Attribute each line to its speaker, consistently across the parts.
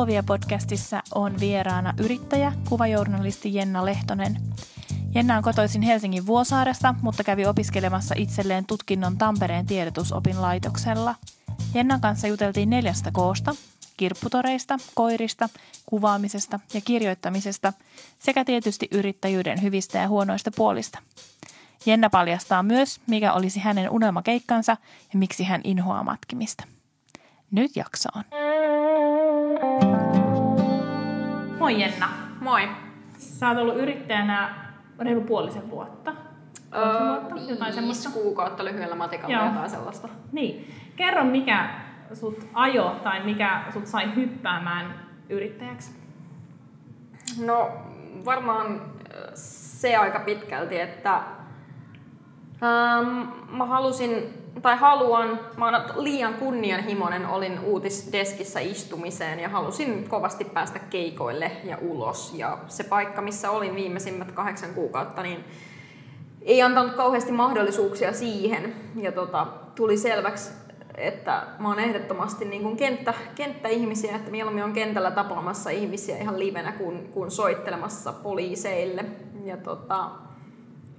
Speaker 1: Luovia podcastissa on vieraana yrittäjä, kuvajournalisti Jenna Lehtonen. Jenna on kotoisin Helsingin Vuosaaresta, mutta kävi opiskelemassa itselleen tutkinnon Tampereen tiedotusopin laitoksella. Jennan kanssa juteltiin neljästä koosta, kirpputoreista, koirista, kuvaamisesta ja kirjoittamisesta sekä tietysti yrittäjyyden hyvistä ja huonoista puolista. Jenna paljastaa myös, mikä olisi hänen unelmakeikkansa ja miksi hän inhoaa matkimista. Nyt jaksoon. Moi Jenna.
Speaker 2: Moi.
Speaker 1: Sä oot ollut yrittäjänä reilu puolisen vuotta.
Speaker 2: Öö, vuotta? Jotain semmoista. kuukautta lyhyellä matikalla Joo. jotain sellaista.
Speaker 1: Niin. Kerro mikä sut ajo tai mikä sut sai hyppäämään yrittäjäksi?
Speaker 2: No varmaan se aika pitkälti, että ähm, mä halusin tai haluan, mä oon liian kunnianhimoinen, olin uutisdeskissä istumiseen ja halusin kovasti päästä keikoille ja ulos. Ja se paikka, missä olin viimeisimmät kahdeksan kuukautta, niin ei antanut kauheasti mahdollisuuksia siihen. Ja tota, tuli selväksi, että mä oon ehdottomasti niin kuin kenttä, kenttäihmisiä, että mieluummin on kentällä tapaamassa ihmisiä ihan livenä kuin, kuin soittelemassa poliiseille. Ja tota,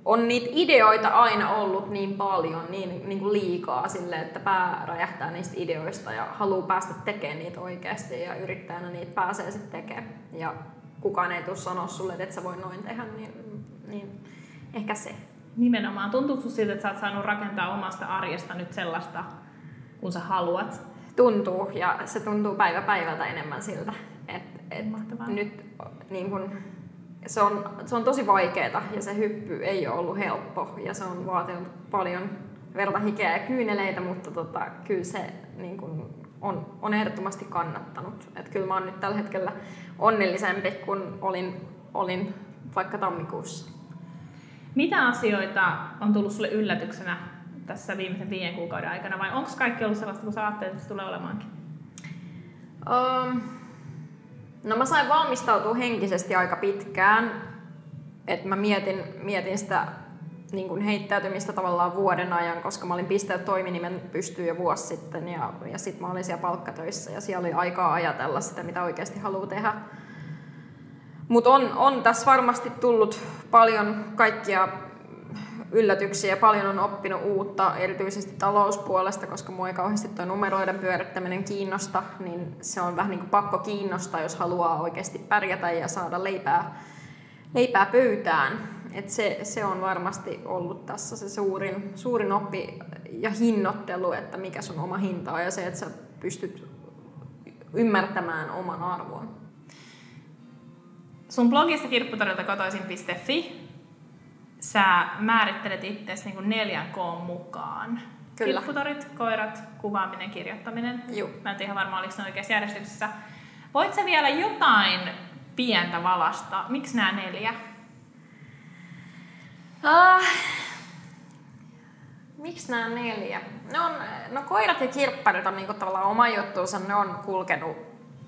Speaker 2: on niitä ideoita aina ollut niin paljon, niin, niin kuin liikaa sille, että pää räjähtää niistä ideoista ja haluaa päästä tekemään niitä oikeasti ja yrittäjänä niitä pääsee sitten tekemään. Ja kukaan ei tule sanoa sulle, että sä voi noin tehdä, niin, niin ehkä se.
Speaker 1: Nimenomaan. Tuntuuko siltä, että sä oot saanut rakentaa omasta arjesta nyt sellaista, kun sä haluat?
Speaker 2: Tuntuu, ja se tuntuu päivä päivältä enemmän siltä. että et nyt niin kun, se on, se on tosi vaikeaa ja se hyppy ei ole ollut helppo ja se on vaatinut paljon verta, hikeä ja kyyneleitä, mutta tota, kyllä se niin kun, on, on ehdottomasti kannattanut. Et kyllä mä oon nyt tällä hetkellä onnellisempi kuin olin, olin vaikka tammikuussa.
Speaker 1: Mitä asioita on tullut sulle yllätyksenä tässä viimeisen viiden kuukauden aikana vai onko kaikki ollut sellaista, kun sä ajattelet, että se tulee olemaankin?
Speaker 2: Um, No mä sain valmistautua henkisesti aika pitkään, että mä mietin, mietin sitä niin kuin heittäytymistä tavallaan vuoden ajan, koska mä olin pistänyt toiminimen pystyyn jo vuosi sitten ja, ja sitten mä olin siellä palkkatöissä ja siellä oli aikaa ajatella sitä, mitä oikeasti haluaa tehdä. Mutta on, on tässä varmasti tullut paljon kaikkia yllätyksiä. Paljon on oppinut uutta, erityisesti talouspuolesta, koska mua ei kauheasti tuo numeroiden pyörittäminen kiinnosta, niin se on vähän niin kuin pakko kiinnostaa, jos haluaa oikeasti pärjätä ja saada leipää, leipää pöytään. Et se, se on varmasti ollut tässä se suurin, suurin oppi ja hinnoittelu, että mikä sun oma hinta on ja se, että sä pystyt ymmärtämään oman arvon.
Speaker 1: Sun blogista kirpputorilta kotoisin.fi sä määrittelet itseäsi niin neljän koon mukaan. Kyllä. Kirpputorit, koirat, kuvaaminen, kirjoittaminen.
Speaker 2: Joo.
Speaker 1: Mä en tiedä varmaan, oliko ne oikeassa järjestyksessä. Voit sä vielä jotain pientä valasta? Miksi nämä neljä?
Speaker 2: Uh, miksi nämä neljä? Ne on, no koirat ja kirpparit on niinku tavallaan oma juttuunsa. Ne on kulkenut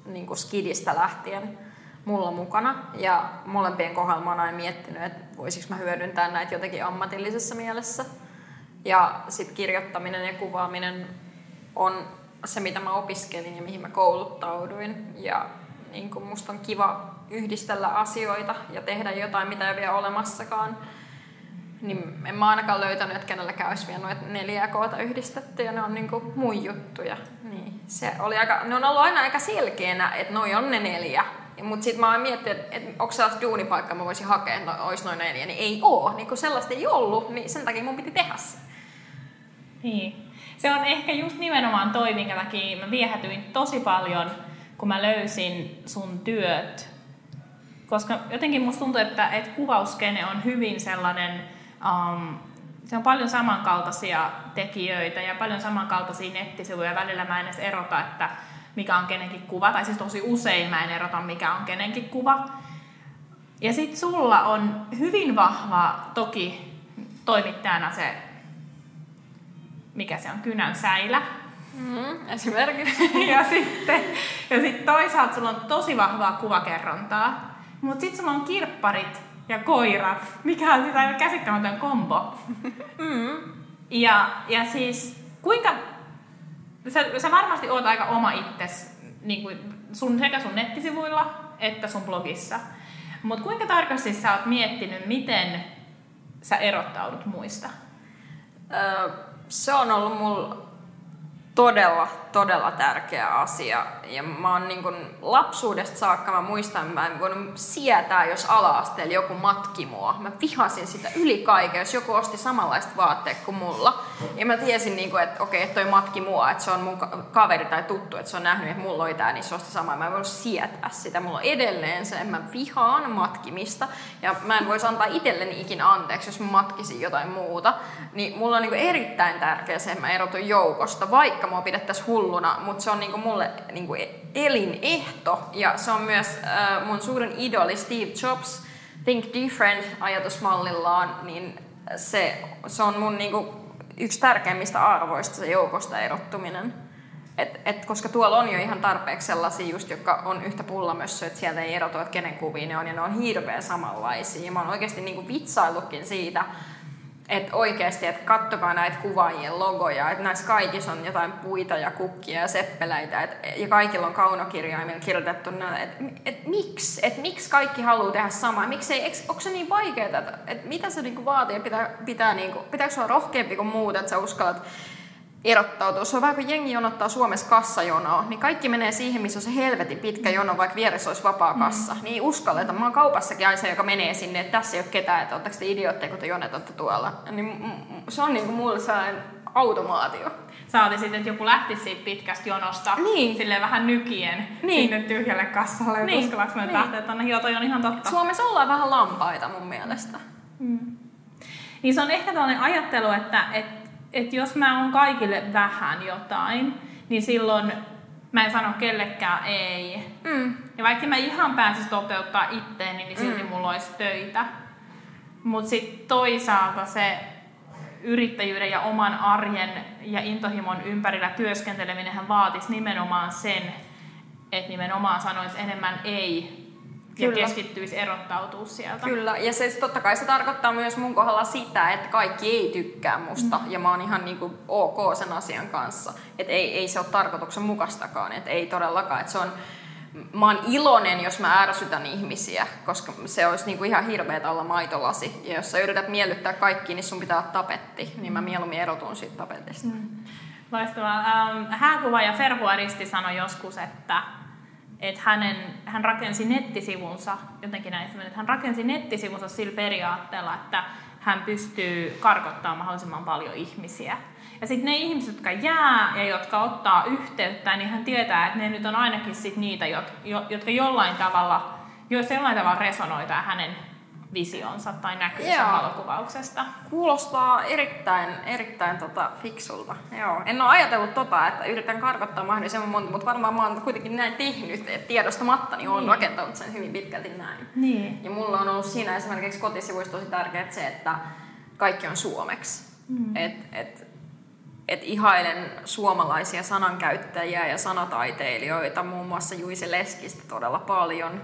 Speaker 2: niinku skidistä lähtien mulla mukana. Ja molempien kohdalla mä oon aina miettinyt, että voisiko mä hyödyntää näitä jotenkin ammatillisessa mielessä. Ja sitten kirjoittaminen ja kuvaaminen on se, mitä mä opiskelin ja mihin mä kouluttauduin. Ja niin kun musta on kiva yhdistellä asioita ja tehdä jotain, mitä ei vielä olemassakaan. Niin en mä ainakaan löytänyt, että kenelläkään olisi vielä noita neljää koota yhdistetty ja ne on niinku mun juttuja. Niin se oli aika, ne on ollut aina aika selkeänä, että noi on ne neljä mutta sitten mä oon miettinyt, että, onko sellaista duunipaikkaa mä voisin hakea, että no, noin neljä, niin ei oo. Niin kun sellaista ei ollut, niin sen takia mun piti tehdä se.
Speaker 1: Niin. Se on ehkä just nimenomaan toi, minkä takia mä viehätyin tosi paljon, kun mä löysin sun työt. Koska jotenkin musta tuntuu, että, että kuvauskene on hyvin sellainen, um, se on paljon samankaltaisia tekijöitä ja paljon samankaltaisia nettisivuja. Välillä mä en edes erota, että mikä on kenenkin kuva, tai siis tosi usein mä en erota, mikä on kenenkin kuva. Ja sit sulla on hyvin vahva toki toimittajana se, mikä se on, kynän säilä.
Speaker 2: Mm, esimerkiksi.
Speaker 1: ja sitten ja sit toisaalta sulla on tosi vahvaa kuvakerrontaa. Mutta sitten sulla on kirpparit ja koirat, mikä on sitä aivan käsittämätön kombo.
Speaker 2: Mm.
Speaker 1: Ja, ja siis kuinka... Sä, sä varmasti oot aika oma itses niin kuin sun, sekä sun nettisivuilla että sun blogissa. Mutta kuinka tarkasti sä oot miettinyt, miten sä erottaudut muista?
Speaker 2: Öö, se on ollut mulla todella, todella tärkeä asia. Ja mä oon niin kun lapsuudesta saakka, mä muistan, mä en voinut sietää, jos ala-asteella joku matki mua. Mä vihasin sitä yli kaiken, jos joku osti samanlaista vaatteet kuin mulla. Ja mä tiesin, niin kun, että okei, että toi matki mua, että se on mun kaveri tai tuttu, että se on nähnyt, että mulla oli tää, niin se osti sama. Mä en voinut sietää sitä. Mulla on edelleen se, että mä vihaan matkimista. Ja mä en voisi antaa itselleni ikinä anteeksi, jos mä matkisin jotain muuta. Niin mulla on niin erittäin tärkeä se, että mä erotun joukosta, vaikka mua pidettäisiin hulluna, mutta se on niinku mulle niinku elinehto. Ja se on myös äh, mun suurin idoli Steve Jobs, Think Different ajatusmallillaan, niin se, se on mun niinku yksi tärkeimmistä arvoista se joukosta erottuminen. Et, et, koska tuolla on jo ihan tarpeeksi sellaisia, just, jotka on yhtä pullamössöä, että sieltä ei erotu, että kenen kuvia ne on, ja ne on hirveän samanlaisia. Ja mä oon oikeasti niinku vitsaillutkin siitä, että oikeasti, että kattokaa näitä kuvaajien logoja, että näissä kaikissa on jotain puita ja kukkia ja seppeläitä, et, ja kaikilla on kaunokirjaimilla kirjoitettu että et, miksi, että miksi kaikki haluaa tehdä samaa, miksi ei, onko se niin vaikeaa, että, että mitä se niinku vaatii, pitää, pitää niinku, pitääkö olla rohkeampi kuin muut, että sä uskallat erottautua. Se on vähän kuin jengi jonottaa Suomessa kassajonoa, niin kaikki menee siihen, missä on se helvetin pitkä jono, vaikka vieressä olisi vapaa kassa. Mm. Niin uskalleta. Mä oon kaupassakin aina se, joka menee sinne, että tässä ei ole ketään, että oletteko te idiootteja, kun te jonetatte tuolla. Niin se on niin kuin mulle sellainen automaatio.
Speaker 1: Saati sitten, että joku lähti siitä pitkästä jonosta niin. sille vähän nykien niin. sinne tyhjälle kassalle. Niin. Uskallaanko me niin. lähteä tuonne? Joo, toi on ihan totta.
Speaker 2: Suomessa ollaan vähän lampaita mun mielestä.
Speaker 1: Mm. Niin se on ehkä tällainen ajattelu, että, että että jos mä oon kaikille vähän jotain, niin silloin mä en sano kellekään ei. Mm. Ja vaikka mä ihan pääsis toteuttaa itteeni, niin silti mm. mulla olisi töitä. Mutta sitten toisaalta se yrittäjyyden ja oman arjen ja intohimon ympärillä työskenteleminen vaatisi nimenomaan sen, että nimenomaan sanoisi enemmän ei Kyllä. ja keskittyisi erottautua sieltä.
Speaker 2: Kyllä, ja se totta kai se tarkoittaa myös mun kohdalla sitä, että kaikki ei tykkää musta, mm. ja mä oon ihan niinku ok sen asian kanssa. Että ei, ei se ole tarkoituksen mukastakaan, että ei todellakaan, että se on, mä oon iloinen, jos mä ärsytän ihmisiä, koska se olisi niinku ihan hirveetä olla maitolasi. Ja jos sä yrität miellyttää kaikki, niin sun pitää olla tapetti, niin mä mieluummin erotun siitä tapetista. Mm.
Speaker 1: Loistavaa. Ähm, hääkuva ja Ferhu Aristi sanoi joskus, että että hänen, hän rakensi nettisivunsa, jotenkin näin että hän rakensi nettisivunsa sillä periaatteella, että hän pystyy karkottamaan mahdollisimman paljon ihmisiä. Ja sitten ne ihmiset, jotka jää ja jotka ottaa yhteyttä, niin hän tietää, että ne nyt on ainakin sit niitä, jotka jollain tavalla, joissa jollain tavalla resonoitaa hänen visionsa tai näkyy valokuvauksesta.
Speaker 2: Kuulostaa erittäin, erittäin tota, fiksulta. Joo. En ole ajatellut tota, että yritän karkottaa mahdollisimman monta, mutta varmaan mä oon kuitenkin näin tehnyt, että tiedostamatta niin olen niin. rakentanut sen hyvin pitkälti näin.
Speaker 1: Niin.
Speaker 2: Ja mulla on ollut siinä esimerkiksi kotisivuissa tosi tärkeää se, että kaikki on suomeksi. Mm. Et, et, et ihailen suomalaisia sanankäyttäjiä ja sanataiteilijoita, muun muassa Juise Leskistä todella paljon,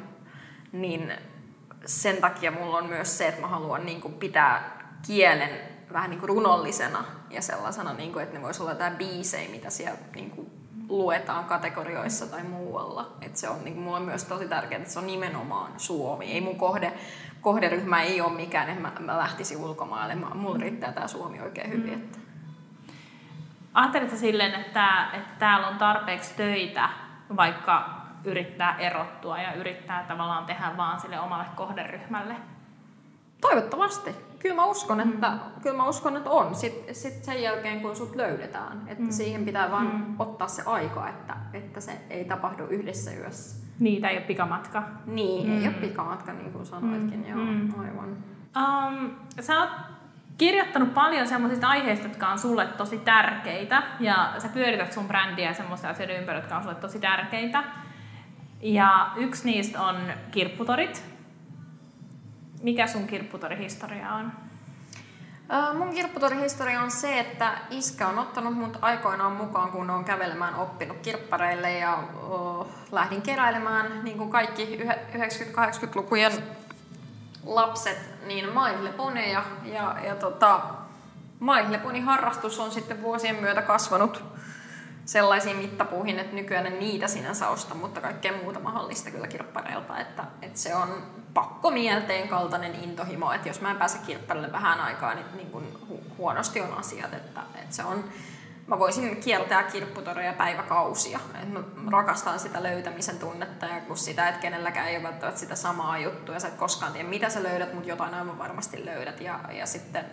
Speaker 2: niin sen takia mulla on myös se, että mä haluan niin kuin pitää kielen vähän niin kuin runollisena ja sellaisena, niin kuin, että ne voisi olla jotain biisejä, mitä siellä niin kuin luetaan kategorioissa tai muualla. Et se on niin kuin, mulla on myös tosi tärkeää, että se on nimenomaan Suomi. Ei mun kohde, kohderyhmä ei ole mikään, että mä, mä lähtisin ulkomaille. Mä, mulla riittää tämä Suomi oikein hyvin. Mm. Että.
Speaker 1: Ajatteletko silleen, että, että täällä on tarpeeksi töitä, vaikka yrittää erottua ja yrittää tavallaan tehdä vaan sille omalle kohderyhmälle?
Speaker 2: Toivottavasti. Kyllä mä uskon, että, mm. kyllä mä uskon, että on. Sitten sit sen jälkeen, kun sut löydetään, että mm. siihen pitää vaan mm. ottaa se aika, että, että se ei tapahdu yhdessä yössä.
Speaker 1: Niin, ei ole pikamatka.
Speaker 2: Niin, mm. ei ole pikamatka, niin kuin sanoitkin. Mm. Joo, mm. aivan.
Speaker 1: Um, sä oot kirjoittanut paljon semmoisista aiheista, jotka on sulle tosi tärkeitä, ja sä pyörität sun brändiä semmoista asioita ympärillä, jotka on sulle tosi tärkeitä. Ja yksi niistä on kirpputorit. mikä sun kirpputorihistoria on?
Speaker 2: Mun kirpputorihistoria on se, että iskä on ottanut mut aikoinaan mukaan, kun on kävelemään oppinut kirppareille ja oh, lähdin keräilemään, niin kuin kaikki 90-80-lukujen lapset, niin My Poneja. Ja, ja tota, My harrastus on sitten vuosien myötä kasvanut sellaisiin mittapuihin, että nykyään en niitä sinänsä osta, mutta kaikkea muuta mahdollista kyllä kirppareilta. Että, että se on pakko mielteen kaltainen intohimo, että jos mä en pääse kirpparille vähän aikaa, niin, niin kuin hu- huonosti on asiat. Että, että se on, mä voisin kieltää kirpputoreja päiväkausia. Et mä rakastan sitä löytämisen tunnetta ja kun sitä, että kenelläkään ei ole välttämättä sitä samaa juttua, sä et koskaan tiedä mitä sä löydät, mutta jotain aivan varmasti löydät. Ja, ja sitten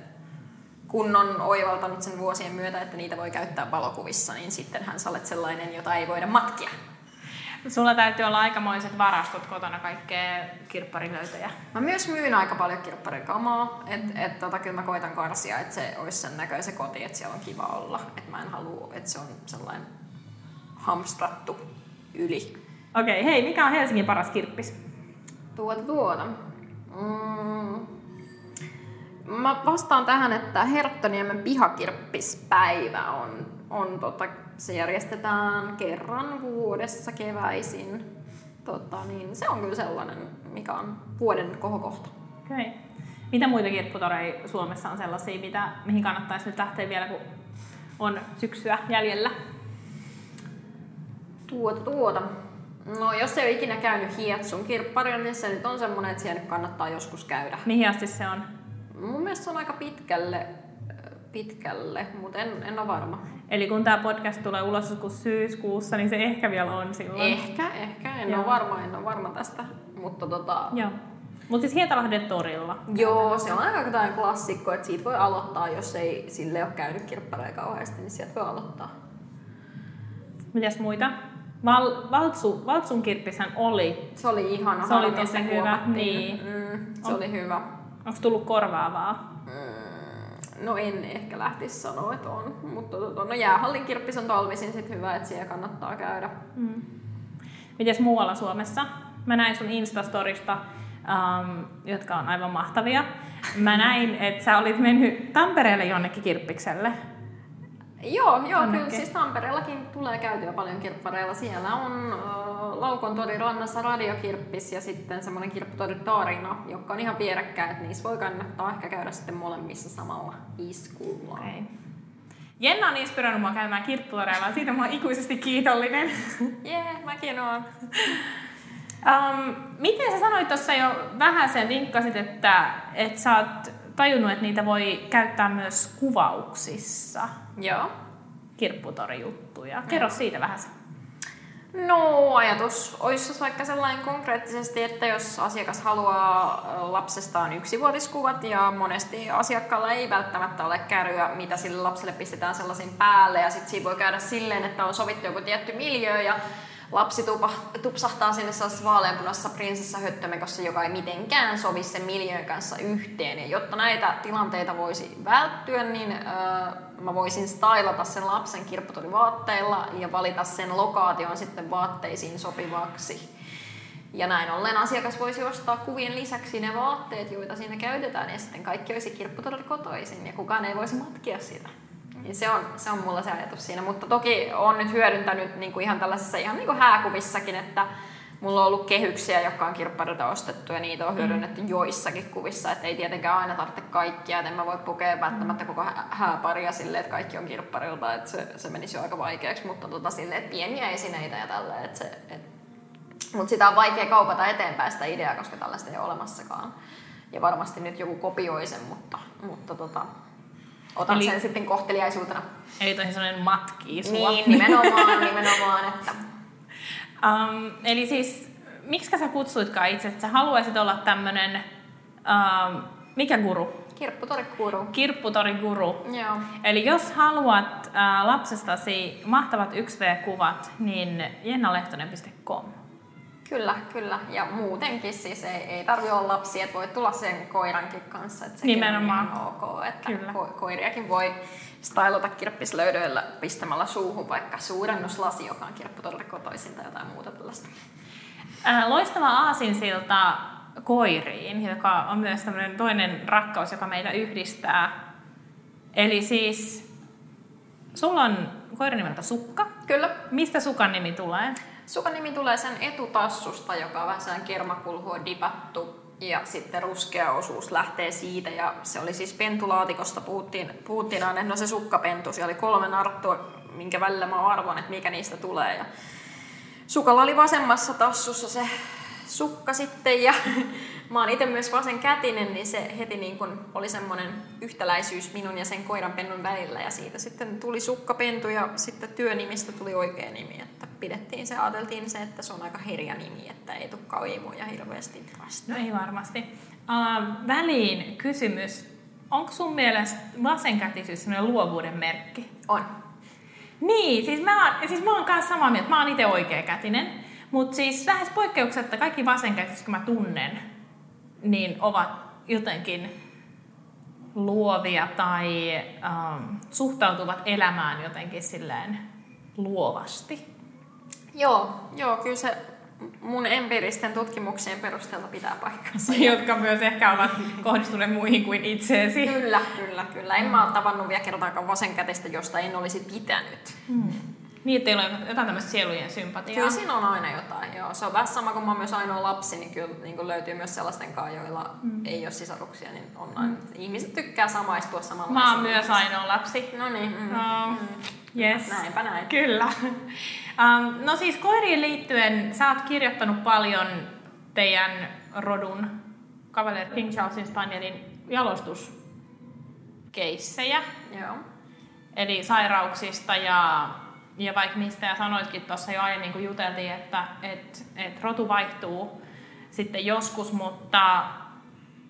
Speaker 2: kun on oivaltanut sen vuosien myötä, että niitä voi käyttää valokuvissa, niin sittenhän sä olet sellainen, jota ei voida matkia.
Speaker 1: Sulla täytyy olla aikamoiset varastot kotona kaikkea kirpparilöytöjä.
Speaker 2: Mä myös myyn aika paljon kirpparikamaa, että et, tota, kyllä mä koitan karsia, että se olisi sen näköinen koti, että siellä on kiva olla. Että mä en halua, että se on sellainen hamstrattu yli.
Speaker 1: Okei, okay, hei, mikä on Helsingin paras kirppis?
Speaker 2: Tuota, tuota. Mm. Mä vastaan tähän, että Herttoniemen pihakirppispäivä on, on tota, se järjestetään kerran vuodessa keväisin. Tota, niin se on kyllä sellainen, mikä on vuoden kohokohta.
Speaker 1: Okay. Mitä muita kirpputoreja Suomessa on sellaisia, mitä, mihin kannattaisi nyt lähteä vielä, kun on syksyä jäljellä?
Speaker 2: Tuota, tuota. No jos ei ole ikinä käynyt Hietsun kirpparilla, niin se nyt on semmoinen, että siellä kannattaa joskus käydä.
Speaker 1: Mihin asti se on?
Speaker 2: Mun mielestä se on aika pitkälle, pitkälle mutta en, en ole varma.
Speaker 1: Eli kun tämä podcast tulee ulos joskus syyskuussa, niin se ehkä vielä on silloin.
Speaker 2: Ehkä, ehkä. En Joo. ole varma, en ole varma tästä. Mutta tota...
Speaker 1: Joo. Mutta siis Hietalahden torilla.
Speaker 2: Joo, se on aika jotain klassikko, että siitä voi aloittaa, jos ei sille ole käynyt kirppareja kauheasti, niin sieltä voi aloittaa.
Speaker 1: Mitäs muita? Val, Valtsu, Valtsun kirppishän oli.
Speaker 2: Se oli ihana.
Speaker 1: Se oli tosi hyvä. Niin.
Speaker 2: Mm, se on, oli hyvä.
Speaker 1: Onko tullut korvaavaa?
Speaker 2: Mm, no en ehkä lähtisi sanoa, että on. Mutta to, to, no jäähallin kirppis on talvisin sit hyvä, että siellä kannattaa käydä. Mm.
Speaker 1: Mites muualla Suomessa? Mä näin sun Instastorista, um, jotka on aivan mahtavia. Mä näin, että sä olit mennyt Tampereelle jonnekin kirppikselle.
Speaker 2: Joo, joo kyllä siis Tampereellakin tulee käytyä paljon kirppareilla. Siellä on äh, Laukon tori rannassa radiokirppis ja sitten semmoinen kirpputori Taarina, joka on ihan vierekkäin, että niissä voi kannattaa ehkä käydä sitten molemmissa samalla iskulla. Okay.
Speaker 1: Jenna on inspiroinut mua käymään kirpputoreilla, siitä mä oon ikuisesti kiitollinen.
Speaker 2: Jee, yeah, mäkin oon.
Speaker 1: um, miten sä sanoit tuossa jo vähän sen vinkkasit, että, että sä oot tajunnut, että niitä voi käyttää myös kuvauksissa.
Speaker 2: Joo.
Speaker 1: Kirpputorijuttuja. Kerro siitä vähän.
Speaker 2: No ajatus olisi vaikka sellainen konkreettisesti, että jos asiakas haluaa lapsestaan yksivuotiskuvat ja monesti asiakkaalla ei välttämättä ole käryä, mitä sille lapselle pistetään sellaisin päälle ja sitten siinä voi käydä silleen, että on sovittu joku tietty miljö ja lapsi tupa, tupsahtaa sinne sellaisessa vaaleanpunassa prinsessahöttömekossa, joka ei mitenkään sovi sen miljöön kanssa yhteen. Ja jotta näitä tilanteita voisi välttyä, niin öö, mä voisin stylata sen lapsen kirpputorivaatteilla ja valita sen lokaation sitten vaatteisiin sopivaksi. Ja näin ollen asiakas voisi ostaa kuvien lisäksi ne vaatteet, joita siinä käytetään, ja sitten kaikki olisi kirpputori kotoisin, ja kukaan ei voisi matkia sitä. Ja se on, se on mulla se ajatus siinä, mutta toki on nyt hyödyntänyt niin kuin ihan tällaisissa ihan niin kuin hääkuvissakin, että mulla on ollut kehyksiä, jotka on kirpparilta ostettu ja niitä on mm. hyödynnetty mm. joissakin kuvissa, että ei tietenkään aina tarvitse kaikkia, että en mä voi pukea välttämättä koko hääparia silleen, että kaikki on kirpparilta, että se, se menisi jo aika vaikeaksi, mutta tota, silleen, että pieniä esineitä ja tälleen, että se, et, mutta sitä on vaikea kaupata eteenpäin sitä ideaa, koska tällaista ei ole olemassakaan. Ja varmasti nyt joku kopioi sen, mutta, mutta tota, otan eli, sen sitten kohteliaisuutena.
Speaker 1: Eli toisin sanoen matkii sua.
Speaker 2: Niin, nimenomaan, nimenomaan. Että.
Speaker 1: Um, eli siis, miksi sä kutsuitkaan itse, että sä haluaisit olla tämmönen, um, mikä guru?
Speaker 2: Kirpputori-guru.
Speaker 1: Kirpputori-guru.
Speaker 2: Joo.
Speaker 1: Eli jos haluat uh, lapsestasi mahtavat 1V-kuvat, niin jennalehtonen.com.
Speaker 2: Kyllä, kyllä. Ja muutenkin siis ei, ei tarvi olla lapsi, että voi tulla sen koirankin kanssa. Että
Speaker 1: Nimenomaan.
Speaker 2: On ok, että kyllä. Ko- koiriakin voi stylata kirppislöydöillä pistämällä suuhun vaikka suurennuslasi, joka on kirpputorille kotoisin tai jotain muuta tällaista.
Speaker 1: Äh, loistava aasinsilta koiriin, joka on myös tämmöinen toinen rakkaus, joka meitä yhdistää. Eli siis sulla on koiran nimeltä Sukka.
Speaker 2: Kyllä.
Speaker 1: Mistä Sukan nimi tulee?
Speaker 2: Sukan nimi tulee sen etutassusta, joka on vähän sellainen kermakulhua dipattu ja sitten ruskea osuus lähtee siitä. Ja se oli siis pentulaatikosta, puhuttiin, puhuttiin aina, no se sukkapentu, siellä oli kolme narttua, minkä välillä mä arvon, että mikä niistä tulee. Ja Sukalla oli vasemmassa tassussa se sukka sitten ja mä oon itse myös vasenkätinen, niin se heti niin kun oli semmoinen yhtäläisyys minun ja sen koiran pennun välillä ja siitä sitten tuli sukkapentu ja sitten työnimistä tuli oikea nimi, että pidettiin se, ajateltiin se, että se on aika herja nimi, että ei tule kauimuja hirveästi vasta.
Speaker 1: No ei varmasti. Uh, väliin kysymys. Onko sun mielestä vasenkätisyys sellainen luovuuden merkki?
Speaker 2: On.
Speaker 1: Niin, siis mä siis mä oon kanssa samaa mieltä. Mä oon itse oikeakätinen. Mutta siis lähes poikkeuksetta kaikki vasenkätiset, kun mä tunnen, niin ovat jotenkin luovia tai um, suhtautuvat elämään jotenkin silleen luovasti.
Speaker 2: Joo, joo, kyllä se mun empiiristen tutkimuksien perusteella pitää paikkansa.
Speaker 1: Jotka myös ehkä ovat kohdistuneet muihin kuin itseesi.
Speaker 2: Kyllä, kyllä, kyllä. En mä ole tavannut vielä kertaakaan vasenkätistä, josta en olisi pitänyt. Hmm.
Speaker 1: Niin, että teillä on jotain tämmöistä sielujen sympatiaa.
Speaker 2: Kyllä siinä on aina jotain, joo. Se on vähän sama, kun mä oon myös ainoa lapsi, niin kyllä niin kuin löytyy myös sellaisten kanssa, joilla mm. ei ole sisaruksia, niin on aina. Mm. Ihmiset tykkää samaistua samalla.
Speaker 1: Mä oon myös ainoa lapsi.
Speaker 2: No niin. Mm.
Speaker 1: No, mm. Yes.
Speaker 2: Näinpä näin.
Speaker 1: Kyllä. Um, no siis koiriin liittyen, sä oot kirjoittanut paljon teidän rodun Cavalier King Charlesin Spanierin jalostuskeissejä.
Speaker 2: Joo.
Speaker 1: Eli sairauksista ja ja vaikka mistä ja sanoitkin tuossa jo aiemmin, kun juteltiin, että et, et rotu vaihtuu sitten joskus, mutta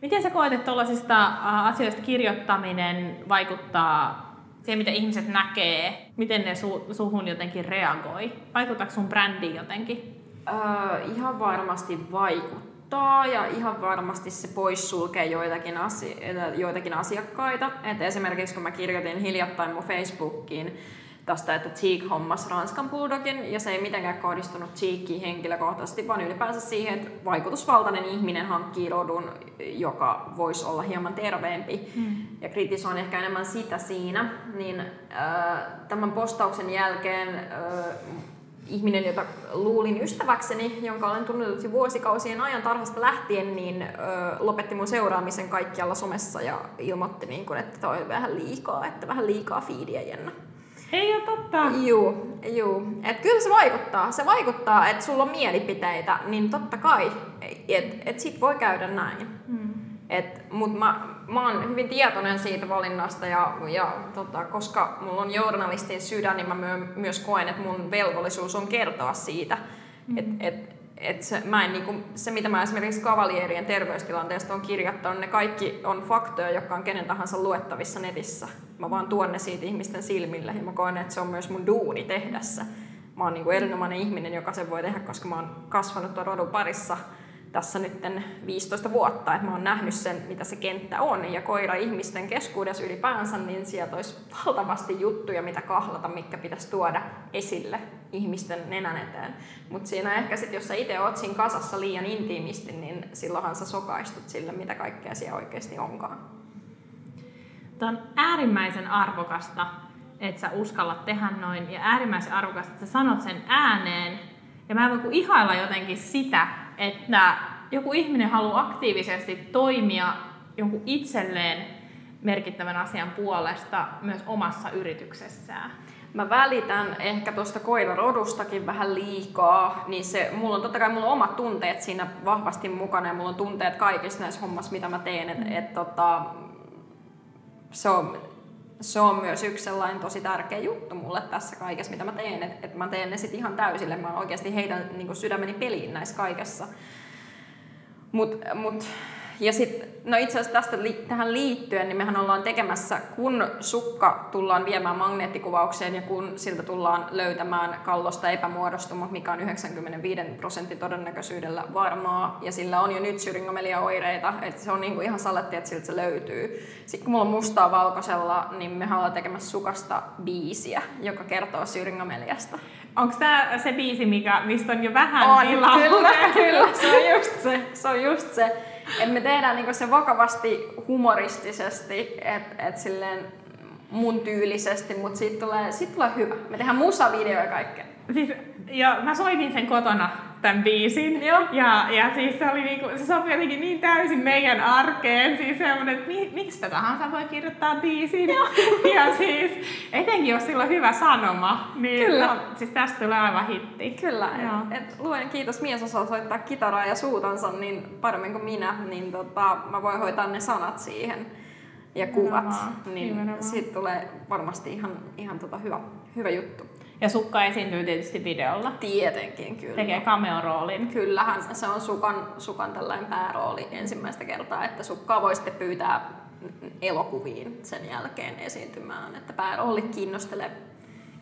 Speaker 1: miten sä koet, että tuollaisista asioista kirjoittaminen vaikuttaa siihen, mitä ihmiset näkee, miten ne su- suhun jotenkin reagoi? Vaikuttaako sun brändiin jotenkin?
Speaker 2: Öö, ihan varmasti vaikuttaa ja ihan varmasti se poissulkee joitakin, asi- joitakin asiakkaita. Et esimerkiksi kun mä kirjoitin hiljattain mun Facebookiin, tästä, että Cheek hommas Ranskan Bulldogin, ja se ei mitenkään kohdistunut Cheekiin henkilökohtaisesti, vaan ylipäänsä siihen, että vaikutusvaltainen ihminen hankkii rodun, joka voisi olla hieman terveempi, mm. ja kritisoin ehkä enemmän sitä siinä, niin äh, tämän postauksen jälkeen äh, ihminen, jota luulin ystäväkseni, jonka olen tunnetut jo vuosikausien ajan tarhasta lähtien, niin ö, lopetti mun seuraamisen kaikkialla somessa ja ilmoitti, niin kun, että toi on vähän liikaa, että vähän liikaa fiidiä Jenna.
Speaker 1: Ei ole totta.
Speaker 2: Juu, juu. Et kyllä se vaikuttaa. Se vaikuttaa, että sulla on mielipiteitä, niin totta kai, että et sit voi käydä näin. Hmm. Et, mut mä, mä oon hyvin tietoinen siitä valinnasta ja, ja tota, koska mulla on journalistin sydän, niin mä myö, myös koen, että mun velvollisuus on kertoa siitä. Hmm. Et, et, et se, mä en, niinku, se, mitä mä esimerkiksi kavalierien terveystilanteesta on kirjoittanut, ne kaikki on faktoja, jotka on kenen tahansa luettavissa netissä. Mä vaan tuon ne siitä ihmisten silmille ja mä koen, että se on myös mun duuni tehdä se. Mä oon niinku erinomainen ihminen, joka sen voi tehdä, koska mä oon kasvanut tuon rodun parissa tässä nyt 15 vuotta, että mä oon nähnyt sen, mitä se kenttä on. Ja koira-ihmisten keskuudessa ylipäänsä, niin sieltä olisi valtavasti juttuja, mitä kahlata, mikä pitäisi tuoda esille ihmisten nenän eteen. Mutta siinä ehkä sitten, jos sä itse oot siinä kasassa liian intiimisti, niin silloinhan sä sokaistut sille, mitä kaikkea siellä oikeasti onkaan.
Speaker 1: Tämä on äärimmäisen arvokasta, että sä uskallat tehdä noin, ja äärimmäisen arvokasta, että sä sanot sen ääneen. Ja mä en voi ihailla jotenkin sitä, että joku ihminen haluaa aktiivisesti toimia jonkun itselleen merkittävän asian puolesta myös omassa yrityksessään.
Speaker 2: Mä välitän ehkä tuosta koirarodustakin vähän liikaa, niin se, mulla on totta kai mulla on omat tunteet siinä vahvasti mukana ja mulla on tunteet kaikissa näissä hommassa, mitä mä teen. Et, et, tota, se on, se on myös yksi sellainen tosi tärkeä juttu mulle tässä kaikessa, mitä mä teen. Että et mä teen ne sitten ihan täysille. Mä oikeasti heidän niin sydämeni peliin näissä kaikessa. Mut, mut ja sitten, no itse asiassa tästä li- tähän liittyen, niin mehän ollaan tekemässä, kun sukka tullaan viemään magneettikuvaukseen ja kun siltä tullaan löytämään kallosta epämuodostuma, mikä on 95 prosentin todennäköisyydellä varmaa, ja sillä on jo nyt syringomelia oireita, että se on niinku ihan saletti, että siltä se löytyy. Sitten kun mulla on mustaa valkoisella, niin me ollaan tekemässä sukasta biisiä, joka kertoo syringomeliasta.
Speaker 1: Onko tämä se biisi, mikä, mistä on jo vähän
Speaker 2: on, tilaa? Kyllä, kyllä, se on just se, se on just se, että me tehdään niinku se vakavasti humoristisesti, että et silleen mun tyylisesti, mutta siitä tulee, siitä tulee hyvä. Me tehdään musavideoja ja kaikkea.
Speaker 1: Siis, ja mä soitin sen kotona tämän biisin.
Speaker 2: Joo.
Speaker 1: Ja, ja siis se, oli niinku, se sopii jotenkin niin täysin meidän arkeen. Siis semmoinen, että mi, miksi tätä tahansa voi kirjoittaa biisin.
Speaker 2: Joo.
Speaker 1: Ja siis etenkin jos sillä on hyvä sanoma, niin
Speaker 2: Kyllä.
Speaker 1: No, siis tästä tulee aivan hitti.
Speaker 2: Kyllä, et, et luen kiitos mies osaa soittaa kitaraa ja suutansa niin paremmin kuin minä, niin tota, mä voin hoitaa ne sanat siihen ja kuvat,
Speaker 1: Nimenomaan,
Speaker 2: niin
Speaker 1: nimenomaan.
Speaker 2: siitä tulee varmasti ihan, ihan tota hyvä, hyvä juttu.
Speaker 1: Ja Sukka esiintyy tietysti videolla.
Speaker 2: Tietenkin kyllä.
Speaker 1: Tekee cameo-roolin.
Speaker 2: Kyllähän se on Sukan, Sukan tällainen päärooli ensimmäistä kertaa, että Sukkaa voi sitten pyytää elokuviin sen jälkeen esiintymään, että päärooli kiinnostelee.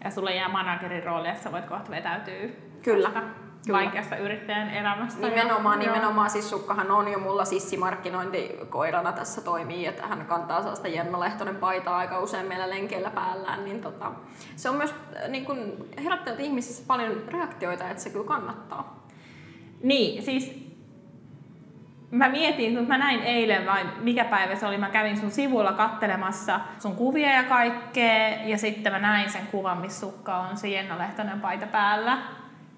Speaker 1: Ja sulle jää managerin rooli, että sä voit kohta vetäytyä
Speaker 2: Kyllä,
Speaker 1: tästä
Speaker 2: kyllä.
Speaker 1: vaikeasta yrittäjän elämästä.
Speaker 2: Nimenomaan, nimenomaan. Siis Sukkahan on jo mulla sissimarkkinointikoirana tässä toimii, että hän kantaa sellaista Jenna Lehtonen paitaa aika usein meillä lenkeillä päällään, niin tota, se on myös äh, niin kun, herättänyt ihmisissä paljon reaktioita, että se kyllä kannattaa.
Speaker 1: Niin, siis mä mietin, kun mä näin eilen vai mikä päivä se oli, mä kävin sun sivuilla kattelemassa sun kuvia ja kaikkea, ja sitten mä näin sen kuvan, missä sukka on se Jenna Lehtonen paita päällä.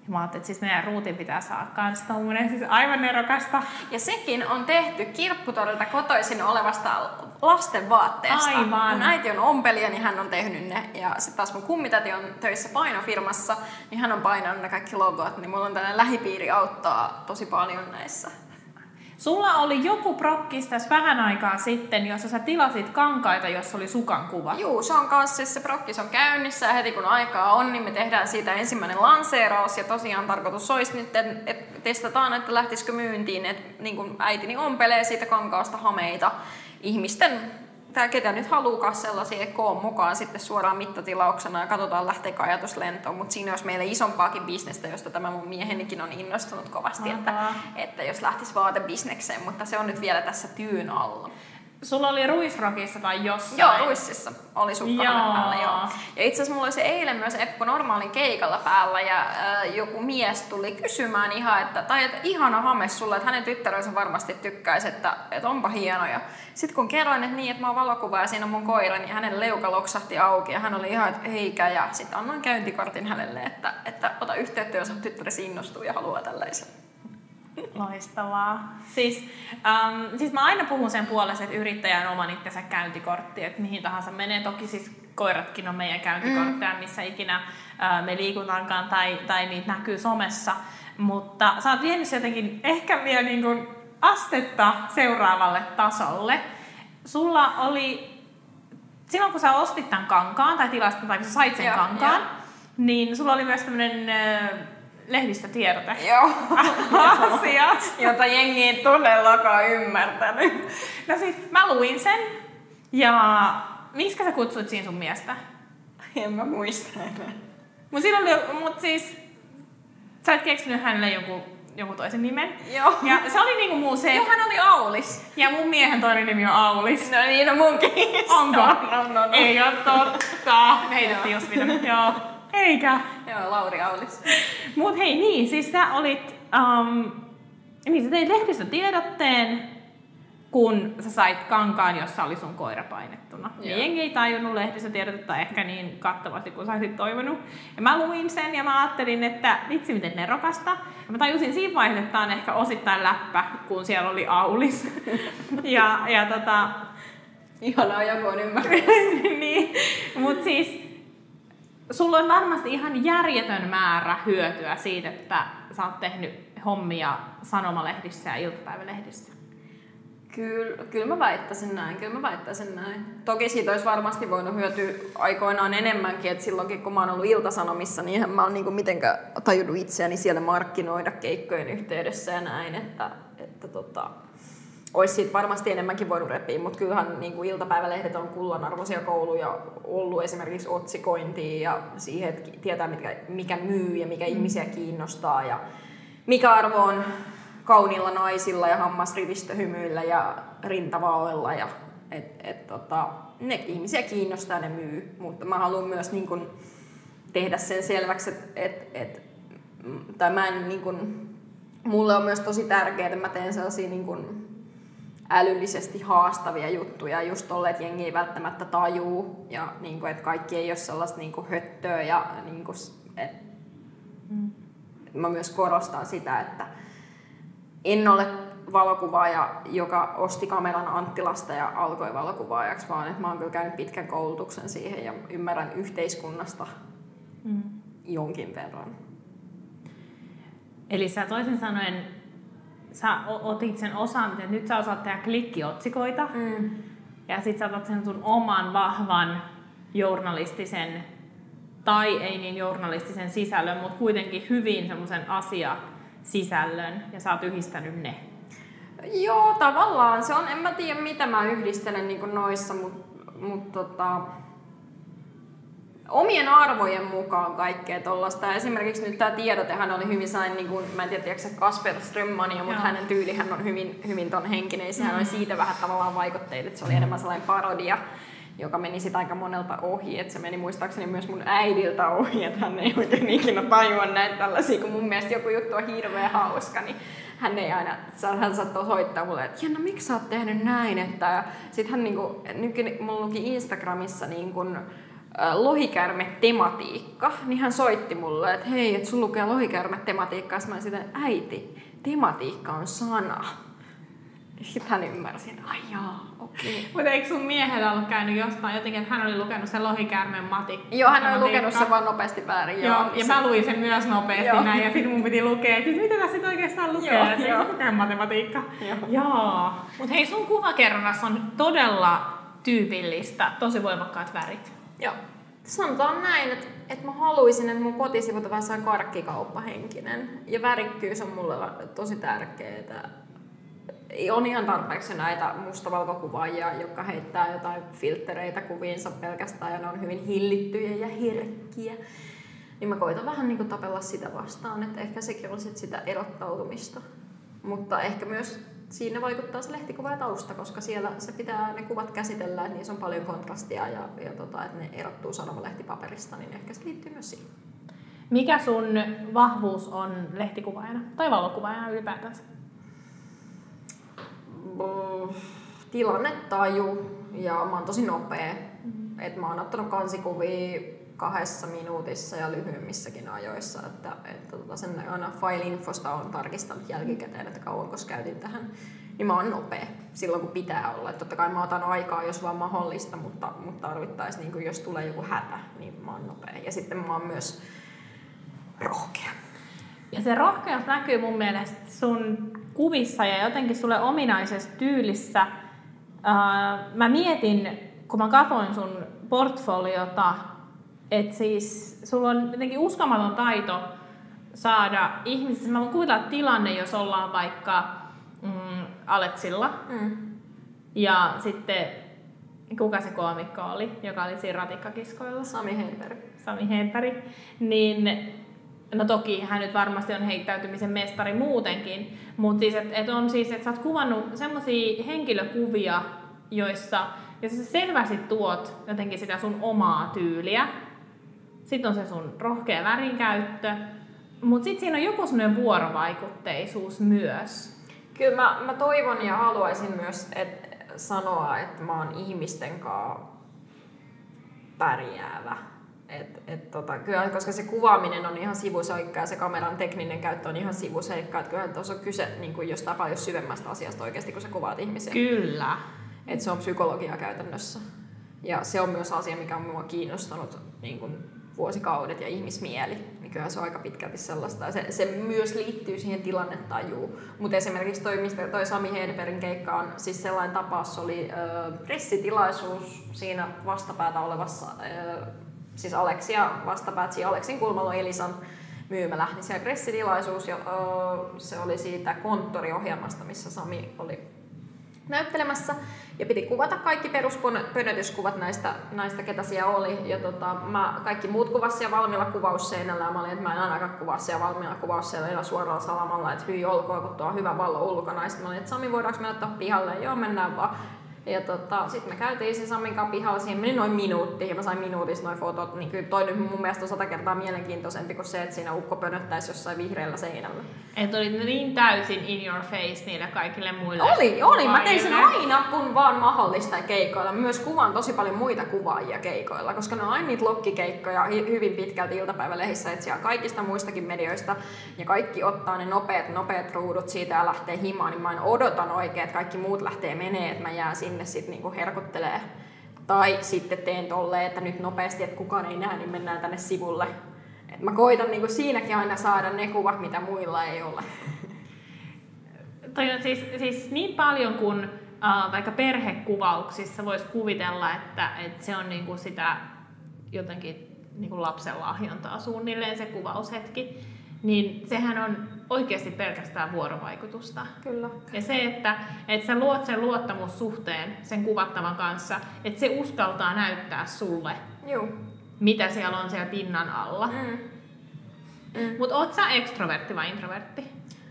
Speaker 1: Ja mä ajattelin, että siis meidän ruutin pitää saada kans tommonen, siis aivan nerokasta.
Speaker 2: Ja sekin on tehty kirpputorilta kotoisin olevasta lasten vaatteesta.
Speaker 1: Aivan.
Speaker 2: Mun äiti on ompelija, niin hän on tehnyt ne. Ja sitten taas mun kummitäti on töissä painofirmassa, niin hän on painanut ne kaikki logot. Niin mulla on tällainen lähipiiri auttaa tosi paljon näissä.
Speaker 1: Sulla oli joku prokkis tässä vähän aikaa sitten, jossa sä tilasit kankaita, jossa oli sukan kuva.
Speaker 2: Juu, se on kanssa siis se prokkis on käynnissä ja heti kun aikaa on, niin me tehdään siitä ensimmäinen lanseeraus ja tosiaan tarkoitus olisi nyt, että et testataan, että lähtisikö myyntiin, että niin kun äitini ompelee siitä kankaasta hameita ihmisten tai ketä nyt haluukaan sellaisia koon mukaan sitten suoraan mittatilauksena ja katsotaan lähteekö ajatus lentoon, mutta siinä olisi meille isompaakin bisnestä, josta tämä mun miehenikin on innostunut kovasti, että, että jos lähtisi vaatebisnekseen, mutta se on nyt vielä tässä työn alla.
Speaker 1: Sulla oli Ruisrockissa tai jossain.
Speaker 2: Joo, Ruississa oli
Speaker 1: Joo.
Speaker 2: päällä, joo. Ja itse asiassa mulla oli se eilen myös Eppu normaalin keikalla päällä ja äh, joku mies tuli kysymään ihan, että, tai että ihana hame sulle, että hänen tyttärensä varmasti tykkäisi, että, että onpa hieno. Ja sitten kun kerroin, että niin, että mä oon valokuva ja siinä on mun koira, niin hänen leuka loksahti auki ja hän oli ihan, että eikä. Ja sitten annoin käyntikortin hänelle, että, että ota yhteyttä, jos tyttäresi innostuu ja haluaa tällaisen.
Speaker 1: Loistavaa. Siis, ähm, siis mä aina puhun sen puolesta, että yrittäjän oman itsensä käyntikortti, että mihin tahansa menee. Toki siis koiratkin on meidän käyntikortteja, missä ikinä äh, me liikutaankaan tai, tai niitä näkyy somessa. Mutta sä oot vienyt jotenkin ehkä vielä niin kuin astetta seuraavalle tasolle. Sulla oli, silloin kun sä ostit tämän kankaan, tai tilasit, tai kun sä sait sen
Speaker 2: Joo,
Speaker 1: kankaan,
Speaker 2: joo.
Speaker 1: niin sulla oli myös tämmöinen äh, lehdistötiedote
Speaker 2: Joo.
Speaker 1: asiasta.
Speaker 2: Jota jengi ei todellakaan ymmärtänyt.
Speaker 1: No siis mä luin sen ja miksi sä kutsuit siinä sun miestä?
Speaker 2: En mä muista enää.
Speaker 1: Mut oli, mut siis sä et keksinyt hänelle jonkun, jonkun toisen nimen.
Speaker 2: Joo.
Speaker 1: Ja se oli niinku muu se,
Speaker 2: Joo, hän oli Aulis.
Speaker 1: ja mun miehen toinen nimi on Aulis.
Speaker 2: No niin, no munkin.
Speaker 1: Onko?
Speaker 2: No, no, no, no.
Speaker 1: Ei oo totta. Me heitettiin just video. Joo. Eikä.
Speaker 2: Joo, Lauri Aulis.
Speaker 1: Mut hei niin, siis sä olit, um, niin sä teit lehdistötiedotteen, kun sä sait kankaan, jossa oli sun koira painettuna. Ja
Speaker 2: Joo.
Speaker 1: jengi ei tajunnut lehdistötiedotetta ehkä niin kattavasti kuin sä olisit toivonut. Ja mä luin sen ja mä ajattelin, että vitsi miten nerokasta. Ja mä tajusin siinä vaiheessa, että tää on ehkä osittain läppä, kun siellä oli Aulis. ja, ja tota,
Speaker 2: Ihanaa, joku on ymmärtänyt.
Speaker 1: niin, mutta siis sulla on varmasti ihan järjetön määrä hyötyä siitä, että sä oot tehnyt hommia sanomalehdissä ja iltapäivälehdissä.
Speaker 2: Kyllä, kyllä mä väittäisin näin, kyllä mä väittäisin näin. Toki siitä olisi varmasti voinut hyötyä aikoinaan enemmänkin, että silloinkin kun mä oon ollut iltasanomissa, niin eihän mä oon niinku mitenkään tajunnut itseäni siellä markkinoida keikkojen yhteydessä ja näin, että, että tota, olisi siitä varmasti enemmänkin voinut repiä, mutta kyllähän niin kuin iltapäivälehdet on kullanarvoisia kouluja ollut esimerkiksi otsikointiin ja siihen, että tietää mitkä, mikä myy ja mikä ihmisiä kiinnostaa ja mikä arvo on kauniilla naisilla ja hammasrivistöhymyillä ja rintavaoilla ja et, et, tota, ne ihmisiä kiinnostaa ne myy, mutta mä haluan myös niin kun, tehdä sen selväksi, että et, et, mm, tai mä en niin kun, mulle on myös tosi tärkeää, että mä teen sellaisia niin kuin älyllisesti haastavia juttuja, just tolle, että jengi ei välttämättä tajuu, ja niin kuin, että kaikki ei ole sellaista niin kuin höttöä, ja niin kuin, että mm. mä myös korostan sitä, että en ole valokuvaaja, joka osti kameran Anttilasta ja alkoi valokuvaajaksi, vaan että mä oon kyllä käynyt pitkän koulutuksen siihen ja ymmärrän yhteiskunnasta mm. jonkin verran.
Speaker 1: Eli sä toisin sanoen, sä otit sen osaamisen, että nyt sä osaat tehdä klikkiotsikoita, mm. ja sit sä otat sen sun oman vahvan journalistisen, tai ei niin journalistisen sisällön, mutta kuitenkin hyvin semmoisen asia sisällön, ja sä oot yhdistänyt ne.
Speaker 2: Joo, tavallaan. Se on, en mä tiedä mitä mä yhdistelen niin noissa, mutta mut, tota, omien arvojen mukaan kaikkea tuollaista. Esimerkiksi nyt tämä tiedotehan oli hyvin sain, niin kuin, mä en tiedä tiedätkö Kasper Strömmania, mutta Joo. hänen tyylihän on hyvin, hyvin ton henkinen. Sehän mm. oli siitä vähän tavallaan vaikutteita, että se oli enemmän sellainen parodia joka meni sitten aika monelta ohi. Että se meni muistaakseni myös mun äidiltä ohi, että hän ei oikein ikinä tajua näitä tällaisia, kun mun mielestä joku juttu on hirveän hauska, niin hän ei aina, hän saattoi soittaa mulle, että Jenna, miksi sä oot tehnyt näin? Että, sitten hän niinku, nyky, mulla luki Instagramissa niin kuin, lohikärme-tematiikka, niin hän soitti mulle, että hei, että sun lukee lohikärme-tematiikkaa. Sitten mä sitä, äiti, tematiikka on sana. Sitten hän ymmärsi, että ai jaa, okei. Okay.
Speaker 1: Mutta eikö sun miehellä ollut käynyt jostain jotenkin, että hän oli lukenut sen lohikäärmeen matikka?
Speaker 2: Joo, hän oli lukenut sen vaan nopeasti väärin.
Speaker 1: Joo, joo ja se... mä luin sen myös nopeasti joo. näin, ja sitten mun piti lukea, että mitä tässä sitten oikeastaan lukee, joo, että joo. lukee matematiikka. Joo. joo. Mutta hei, sun kuvakerronnassa on todella tyypillistä, tosi voimakkaat värit.
Speaker 2: Joo. Sanotaan näin, että, että mä haluaisin, että mun kotisivut on vähän karkkikauppahenkinen. Ja värikkyys on mulle tosi tärkeää on ihan tarpeeksi näitä mustavalkokuvaajia, jotka heittää jotain filtreitä kuviinsa pelkästään ja ne on hyvin hillittyjä ja herkkiä. Niin mä koitan vähän niin kuin tapella sitä vastaan, että ehkä sekin on sit sitä erottautumista. Mutta ehkä myös siinä vaikuttaa se lehtikuva ja tausta, koska siellä se pitää ne kuvat käsitellä, että niissä on paljon kontrastia ja, ja tota, että ne erottuu sanomalehtipaperista, niin ehkä se liittyy myös siihen.
Speaker 1: Mikä sun vahvuus on lehtikuvaajana tai valokuvaajana ylipäätänsä?
Speaker 2: tilannetaju ja mä oon tosi nopea. Et mä oon ottanut kansikuvia kahdessa minuutissa ja lyhyemmissäkin ajoissa, että, että tota sen aina file-infosta on tarkistanut jälkikäteen, että kauanko käytin tähän. Niin mä oon nopea silloin, kun pitää olla. Et totta kai mä otan aikaa, jos vaan mahdollista, mutta, mutta tarvittaisiin, niin jos tulee joku hätä, niin mä oon nopea. Ja sitten mä oon myös rohkea.
Speaker 1: Ja se rohkeus näkyy mun mielestä sun kuvissa ja jotenkin sulle ominaisessa tyylissä. Mä mietin, kun mä katsoin sun portfoliota, että siis sulla on jotenkin uskomaton taito saada ihmisiä. Mä voin kuvitella tilanne, jos ollaan vaikka mm, Aleksilla. Mm. Ja sitten, kuka se koomikko oli, joka oli siinä ratikkakiskoilla?
Speaker 2: Sami Heimperi.
Speaker 1: Sami Heimperi. Niin No toki hän nyt varmasti on heittäytymisen mestari muutenkin, mutta siis, että et on siis, että sä oot kuvannut semmoisia henkilökuvia, joissa, joissa sä selvästi tuot jotenkin sitä sun omaa tyyliä. Sitten on se sun rohkea värinkäyttö, mutta sitten siinä on joku semmoinen vuorovaikutteisuus myös.
Speaker 2: Kyllä mä, mä toivon ja haluaisin myös et, sanoa, että mä oon ihmisten kanssa pärjäävä et, et tota, kyllä, koska se kuvaaminen on ihan sivuseikka ja se kameran tekninen käyttö on ihan sivuseikka. Että kyllähän tuossa on kyse niin kuin jostain paljon syvemmästä asiasta oikeasti, kun sä kuvaat ihmisiä.
Speaker 1: Kyllä.
Speaker 2: Et se on psykologia käytännössä. Ja se on myös asia, mikä on minua kiinnostanut niin kuin vuosikaudet ja ihmismieli. Niin kyllä se on aika pitkälti sellaista. Se, se myös liittyy siihen tilannetajuun. Mutta esimerkiksi toi, mistä toi Sami Hedbergin keikka on, siis sellainen tapaus oli ö, pressitilaisuus siinä vastapäätä olevassa ö, siis Aleksia vastapäätsi Aleksin kulmalla Elisan myymälä, niin siellä pressitilaisuus ja se oli siitä konttoriohjelmasta, missä Sami oli näyttelemässä. Ja piti kuvata kaikki peruspönötyskuvat näistä, näistä ketä siellä oli. Ja tota, mä kaikki muut kuvasi siellä valmiilla kuvausseinällä. Ja mä olin, että mä en ainakaan kuvaa siellä valmiilla kuvausseinällä suoralla salamalla, että hyi olkoon, kun tuo on hyvä vallo ulkona. Ja mä olin, että Sami, voidaanko mennä ottaa pihalle? Joo, mennään vaan. Ja tota, sitten me käytiin sen Samin kanssa pihalla, siihen meni noin minuutti ja mä sain minuutissa noin fotot, niin kyllä toi nyt mun mielestä on sata kertaa mielenkiintoisempi kuin se, että siinä ukko pönöttäisi jossain vihreällä seinällä.
Speaker 1: Että olit niin täysin in your face niille kaikille muille
Speaker 2: Oli, oli. Mä tein sen aina, kun vaan mahdollista keikoilla. Mä myös kuvaan tosi paljon muita kuvaajia keikoilla, koska ne on aina niitä lokkikeikkoja hyvin pitkälti iltapäivälehissä, että siellä kaikista muistakin medioista ja kaikki ottaa ne nopeat, nopeat ruudut siitä ja lähtee himaan, niin mä en odotan oikein, että kaikki muut lähtee menee, että mä jään sinne sitten niinku herkuttelee. Tai sitten teen tolleen, että nyt nopeasti, että kukaan ei näe, niin mennään tänne sivulle. Et mä koitan niinku siinäkin aina saada ne kuvat, mitä muilla ei ole.
Speaker 1: Toi on siis, siis niin paljon kuin uh, vaikka perhekuvauksissa voisi kuvitella, että, että se on niinku sitä jotenkin niinku lapsen lahjontaa suunnilleen se kuvaushetki, niin sehän on oikeasti pelkästään vuorovaikutusta.
Speaker 2: Kyllä.
Speaker 1: Ja se, että, että sä luot sen luottamussuhteen sen kuvattavan kanssa, että se uskaltaa näyttää sulle,
Speaker 2: Joo.
Speaker 1: mitä siellä on siellä pinnan alla.
Speaker 2: Mm.
Speaker 1: Mutta oot sä ekstrovertti vai introvertti?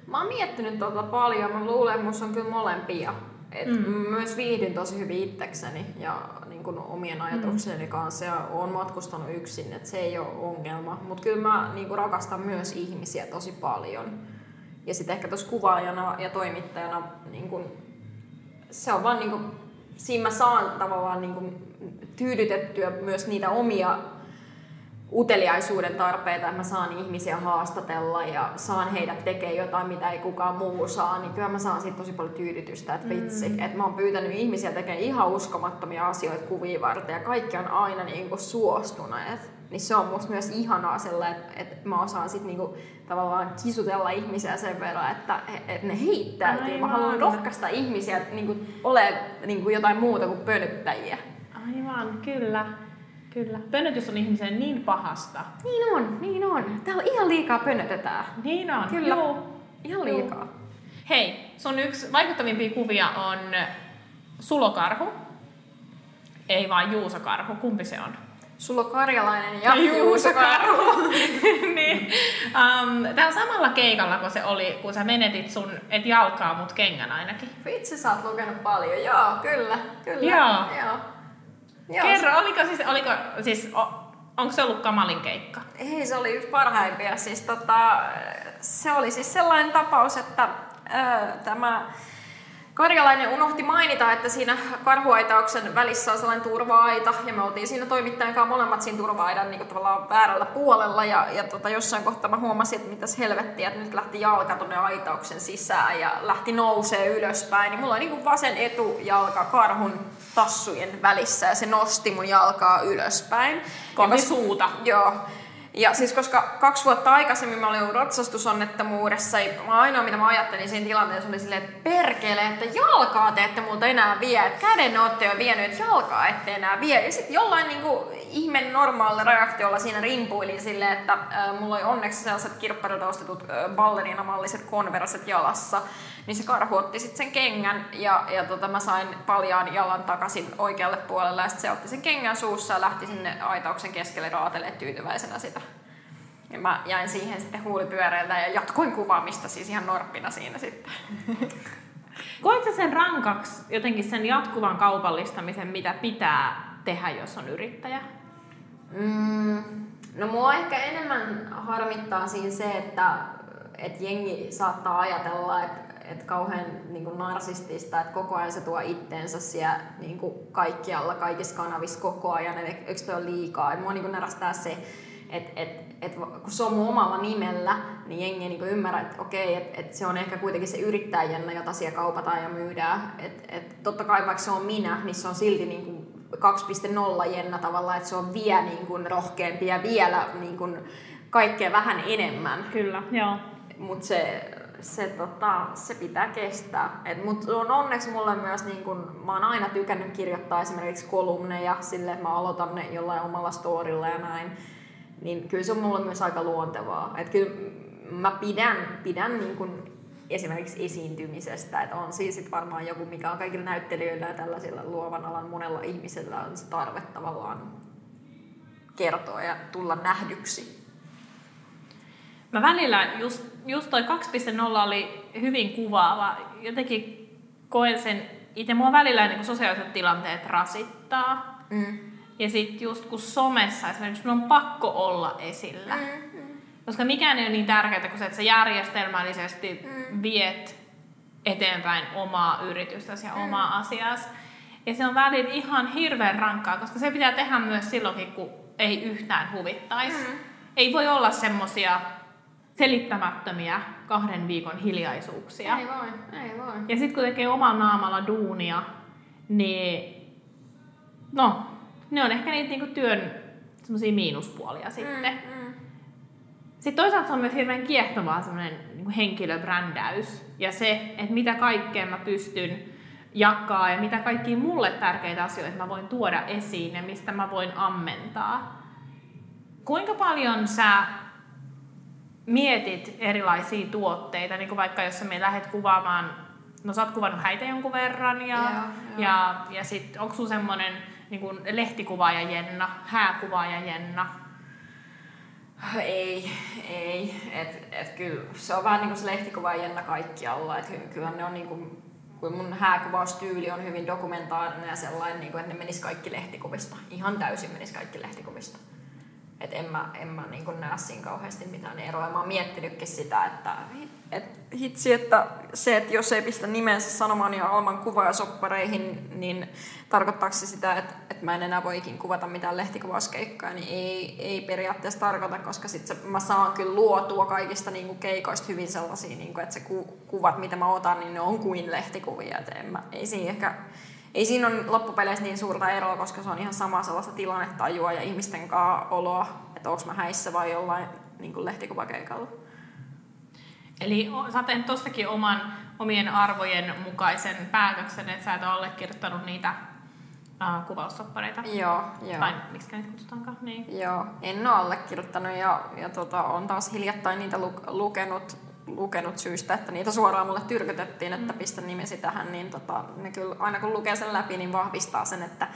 Speaker 2: Mä oon miettinyt tota paljon. Mä luulen, että on kyllä molempia. Et mm. Myös viihdyn tosi hyvin itsekseni ja niin kun omien ajatukseni kanssa ja oon matkustanut yksin, että se ei ole ongelma. Mutta kyllä mä niin kun rakastan myös ihmisiä tosi paljon. Ja sitten ehkä tuossa kuvaajana ja toimittajana niin kun, se on vaan niin kun, siinä mä saan tavallaan niin kun, tyydytettyä myös niitä omia uteliaisuuden tarpeita, että mä saan ihmisiä haastatella ja saan heidät tekemään jotain, mitä ei kukaan muu saa, niin kyllä mä saan siitä tosi paljon tyydytystä, että vitsi, mm. että mä oon pyytänyt ihmisiä tekemään ihan uskomattomia asioita kuvia varten ja kaikki on aina niin kuin suostuneet. Niin se on musta myös ihanaa sillä, että, että mä osaan sit niinku tavallaan kisutella ihmisiä sen verran, että, että ne heittäytyy. Mä
Speaker 1: Aivan.
Speaker 2: haluan rohkaista ihmisiä niinku ole niinku jotain muuta kuin pönyttäjiä.
Speaker 1: Aivan, kyllä. Kyllä. Pönötys on ihmiselle niin pahasta.
Speaker 2: Niin on, niin on. Täällä ihan liikaa pönötetään.
Speaker 1: Niin on.
Speaker 2: Kyllä.
Speaker 1: Joo.
Speaker 2: Ihan liikaa.
Speaker 1: Hei, sun yksi vaikuttavimpia kuvia on sulokarhu. Ei vaan juusokarhu. Kumpi se on?
Speaker 2: Sulla on karjalainen ja juusokarhu.
Speaker 1: niin. Um, Tää on samalla keikalla, kun se oli, kun sä menetit sun, et jalkaa, mut kengän ainakin.
Speaker 2: Vitsi, sä oot lukenut paljon. Joo, kyllä. kyllä.
Speaker 1: Joo.
Speaker 2: Joo. Joo.
Speaker 1: Kerro, oliko siis, oliko, siis o, onko se ollut kamalin keikka?
Speaker 2: Ei, se oli yksi parhaimpia. Siis, tota, se oli siis sellainen tapaus, että ää, tämä Karjalainen unohti mainita, että siinä karhuaitauksen välissä on sellainen turva-aita, ja me oltiin siinä toimittajan kanssa molemmat siinä turva-aidan niin tavallaan väärällä puolella, ja, ja tota, jossain kohtaa mä huomasin, että mitäs helvettiä, että nyt lähti jalka tuonne aitauksen sisään, ja lähti nousee ylöspäin, niin mulla oli niin vasen etujalka karhun tassujen välissä, ja se nosti mun jalkaa ylöspäin.
Speaker 1: Kohti
Speaker 2: Ja
Speaker 1: suuta.
Speaker 2: Joo. Ja siis koska kaksi vuotta aikaisemmin mä olin ratsastusonnettomuudessa, ja ainoa mitä mä ajattelin siinä tilanteessa oli silleen, että perkele, että jalkaa te ette multa enää vie, että käden ootte jo vienyt, että jalkaa ette enää vie. Ja sitten jollain niinku ihme normaalilla reaktiolla siinä rimpuilin silleen, että äh, mulla oli onneksi sellaiset kirpparilta ostetut äh, ballerinamalliset konverset jalassa, niin se karhu otti sitten sen kengän ja, ja tota, mä sain paljaan jalan takaisin oikealle puolelle ja sitten se otti sen kengän suussa ja lähti sinne aitauksen keskelle raatelee tyytyväisenä sitä. Ja mä jäin siihen sitten huulipyöreältä ja jatkoin kuvaamista siis ihan norppina siinä sitten.
Speaker 1: Koetko sen rankaksi jotenkin sen jatkuvan kaupallistamisen, mitä pitää tehdä, jos on yrittäjä?
Speaker 2: Mm, no mua ehkä enemmän harmittaa siinä se, että, että jengi saattaa ajatella, että, että kauhean niin kuin narsistista, että koko ajan se tuo itteensä siellä niin kuin kaikkialla, kaikissa kanavissa koko ajan, että eikö toi ole liikaa. Että mua niin kuin närästää se, että, että, että kun se on mun omalla nimellä, niin jengi ei niin kuin ymmärrä, että okei, että, että se on ehkä kuitenkin se yrittäjänä, jota siellä kaupataan ja myydään. Että, että totta kai vaikka se on minä, niin se on silti niin kuin 2.0 Jenna tavallaan, että se on vielä niin kuin rohkeampi ja vielä niin kuin kaikkea vähän enemmän.
Speaker 1: Kyllä, joo.
Speaker 2: Mutta se, se, tota, se pitää kestää. Et mut on onneksi mulle myös, niin kun, mä oon aina tykännyt kirjoittaa esimerkiksi kolumneja, sille että mä aloitan ne jollain omalla storilla ja näin. Niin kyllä se on mulle myös aika luontevaa. Et kyllä mä pidän, pidän niin kun esimerkiksi esiintymisestä. Et on siis sit varmaan joku, mikä on kaikilla näyttelijöillä ja tällaisilla luovan alan monella ihmisellä on se tarve tavallaan kertoa ja tulla nähdyksi.
Speaker 1: Mä välillä just, just toi 2.0 oli hyvin kuvaava. Jotenkin koen sen itse mua välillä niin sosiaaliset tilanteet rasittaa.
Speaker 2: Mm.
Speaker 1: Ja sitten just kun somessa esimerkiksi mun on pakko olla esillä.
Speaker 2: Mm.
Speaker 1: Koska mikään ei ole niin tärkeää kuin se, että sä järjestelmällisesti
Speaker 2: Mm.
Speaker 1: viet eteenpäin omaa yritystäsi ja omaa asiaasi. Ja se on välillä ihan hirveän rankkaa, koska se pitää tehdä myös silloinkin, kun ei yhtään huvittaisi.
Speaker 2: Mm.
Speaker 1: Ei voi olla semmosia selittämättömiä kahden viikon hiljaisuuksia.
Speaker 2: Ei voi, ei voi.
Speaker 1: Ja sitten kun tekee oman naamalla duunia, niin no, ne on ehkä niitä niinku työn semmosia miinuspuolia sitten.
Speaker 2: Mm.
Speaker 1: Sitten toisaalta se on myös hirveän kiehtovaa semmoinen niin henkilöbrändäys ja se, että mitä kaikkea mä pystyn jakaa ja mitä kaikkia mulle tärkeitä asioita mä voin tuoda esiin ja mistä mä voin ammentaa. Kuinka paljon sä mietit erilaisia tuotteita, niin kuin vaikka jos sä me lähdet kuvaamaan, no sä oot kuvannut häitä jonkun verran ja,
Speaker 2: Joo, joo.
Speaker 1: ja, ja sit onko sulla semmonen niin kuin lehtikuvaaja Jenna, hääkuvaaja Jenna,
Speaker 2: Ei, ei. Et, et kyllä se on vähän niin kuin se lehtikuva Jenna kaikkialla. Et ky- kyllä ne on niin kuin, kun mun hääkuvaustyyli on hyvin dokumentaarinen ja sellainen, niin kuin, että ne menis kaikki lehtikuvista. Ihan täysin menis kaikki lehtikuvista. Et en mä, en mä niin kuin näe siinä kauheasti mitään eroa. Mä oon miettinytkin sitä, että et hitsi, että se, että jos ei pistä nimensä sanomaan ja Alman kuvaajasoppareihin, niin tarkoittaako se sitä, että, että mä en enää voi ikin kuvata mitään lehtikuvauskeikkaa, niin ei, ei periaatteessa tarkoita, koska sit se, mä saan kyllä luotua kaikista niin kuin keikoista hyvin sellaisia, niin kuin, että se ku, kuvat, mitä mä otan, niin ne on kuin lehtikuvia. Et en mä, ei siinä ehkä ei siinä ole loppupeleissä niin suurta eroa, koska se on ihan sama sellaista tilannetajua ja ihmisten kanssa oloa, että onko mä häissä vai jollain niin kuin lehtikuvakeikalla.
Speaker 1: Eli sä teet tostakin oman, omien arvojen mukaisen päätöksen, että sä et ole allekirjoittanut niitä uh, kuvaussoppareita.
Speaker 2: Joo, joo.
Speaker 1: Tai miksi niitä kutsutaankaan? Niin.
Speaker 2: Joo, en ole allekirjoittanut ja, ja tota, on taas hiljattain niitä lu, lukenut, lukenut syystä, että niitä suoraan mulle tyrkytettiin, että pistä nimesi tähän, niin tota, ne kyllä aina kun lukee sen läpi, niin vahvistaa sen, että